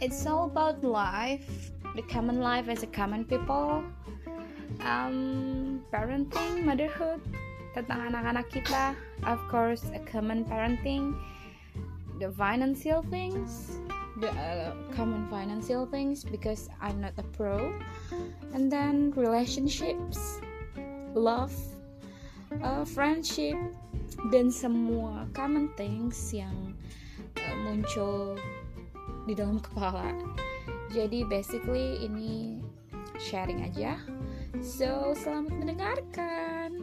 it's all about life, the common life as a common people, um, parenting, motherhood, tentang anak-anak kita, of course, a common parenting, the financial things, the uh, common financial things because I'm not a pro, and then relationships, love, uh, friendship, dan semua common things yang uh, muncul di dalam kepala. Jadi basically ini sharing aja. So, selamat mendengarkan.